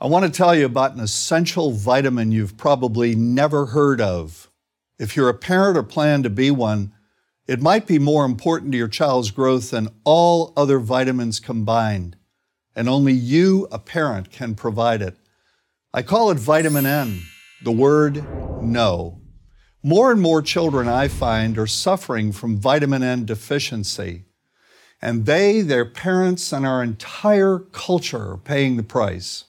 I want to tell you about an essential vitamin you've probably never heard of. If you're a parent or plan to be one, it might be more important to your child's growth than all other vitamins combined, and only you, a parent, can provide it. I call it vitamin N, the word no. More and more children I find are suffering from vitamin N deficiency, and they, their parents, and our entire culture are paying the price.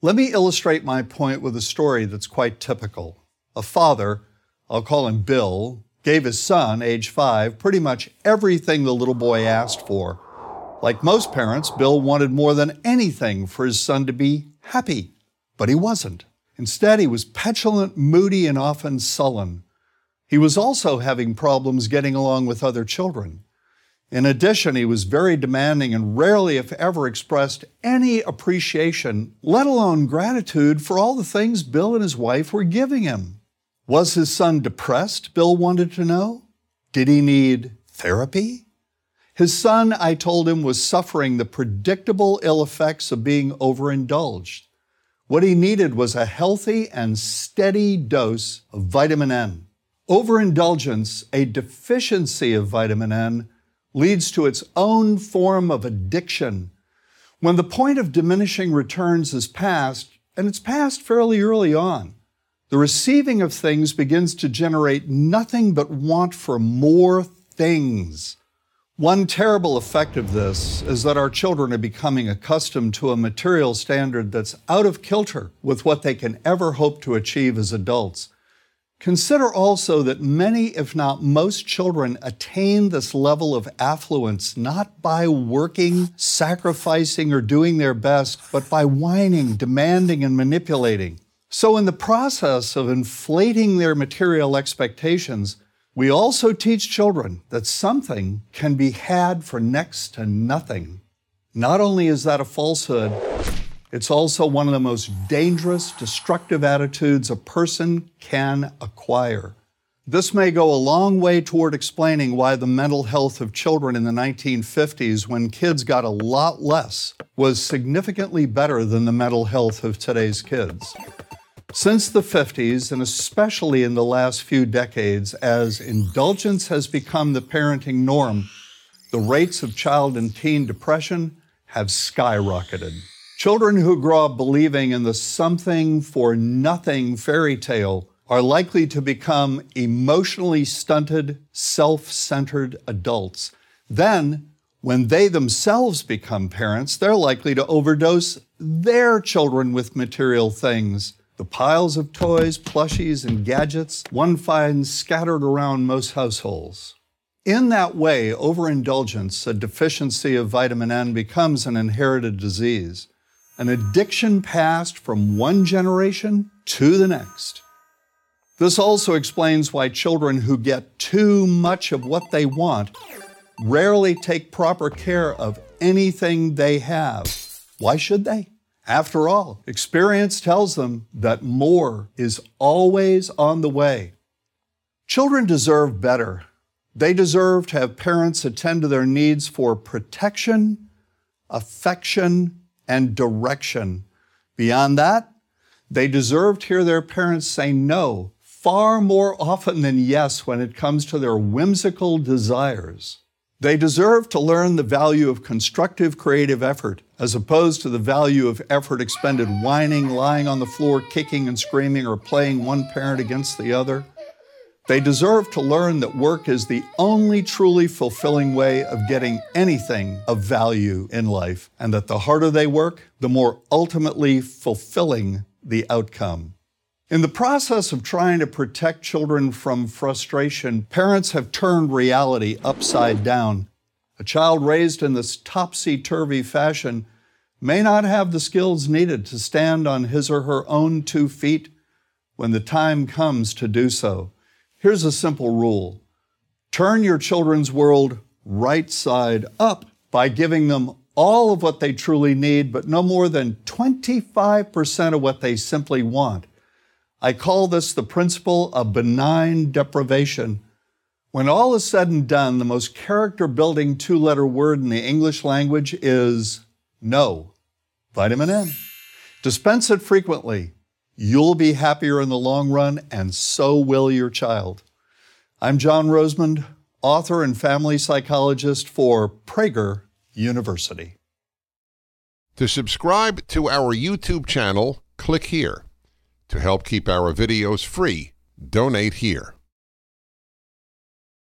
Let me illustrate my point with a story that's quite typical. A father, I'll call him Bill, gave his son, age five, pretty much everything the little boy asked for. Like most parents, Bill wanted more than anything for his son to be happy, but he wasn't. Instead, he was petulant, moody, and often sullen. He was also having problems getting along with other children. In addition, he was very demanding and rarely, if ever, expressed any appreciation, let alone gratitude, for all the things Bill and his wife were giving him. Was his son depressed? Bill wanted to know. Did he need therapy? His son, I told him, was suffering the predictable ill effects of being overindulged. What he needed was a healthy and steady dose of vitamin N. Overindulgence, a deficiency of vitamin N, leads to its own form of addiction. When the point of diminishing returns is passed, and it's passed fairly early on, the receiving of things begins to generate nothing but want for more things. One terrible effect of this is that our children are becoming accustomed to a material standard that's out of kilter with what they can ever hope to achieve as adults. Consider also that many, if not most, children attain this level of affluence not by working, sacrificing, or doing their best, but by whining, demanding, and manipulating. So, in the process of inflating their material expectations, we also teach children that something can be had for next to nothing. Not only is that a falsehood, it's also one of the most dangerous, destructive attitudes a person can acquire. This may go a long way toward explaining why the mental health of children in the 1950s, when kids got a lot less, was significantly better than the mental health of today's kids. Since the 50s, and especially in the last few decades, as indulgence has become the parenting norm, the rates of child and teen depression have skyrocketed. Children who grow up believing in the something for nothing fairy tale are likely to become emotionally stunted, self centered adults. Then, when they themselves become parents, they're likely to overdose their children with material things. The piles of toys, plushies, and gadgets one finds scattered around most households. In that way, overindulgence, a deficiency of vitamin N, becomes an inherited disease an addiction passed from one generation to the next. This also explains why children who get too much of what they want rarely take proper care of anything they have. Why should they? After all, experience tells them that more is always on the way. Children deserve better. They deserve to have parents attend to their needs for protection, affection, and direction. Beyond that, they deserve to hear their parents say no far more often than yes when it comes to their whimsical desires. They deserve to learn the value of constructive creative effort as opposed to the value of effort expended whining, lying on the floor, kicking and screaming, or playing one parent against the other. They deserve to learn that work is the only truly fulfilling way of getting anything of value in life, and that the harder they work, the more ultimately fulfilling the outcome. In the process of trying to protect children from frustration, parents have turned reality upside down. A child raised in this topsy turvy fashion may not have the skills needed to stand on his or her own two feet when the time comes to do so. Here's a simple rule turn your children's world right side up by giving them all of what they truly need, but no more than 25% of what they simply want. I call this the principle of benign deprivation. When all is said and done, the most character building two letter word in the English language is no. Vitamin N. Dispense it frequently. You'll be happier in the long run, and so will your child. I'm John Rosemond, author and family psychologist for Prager University. To subscribe to our YouTube channel, click here. To help keep our videos free, donate here.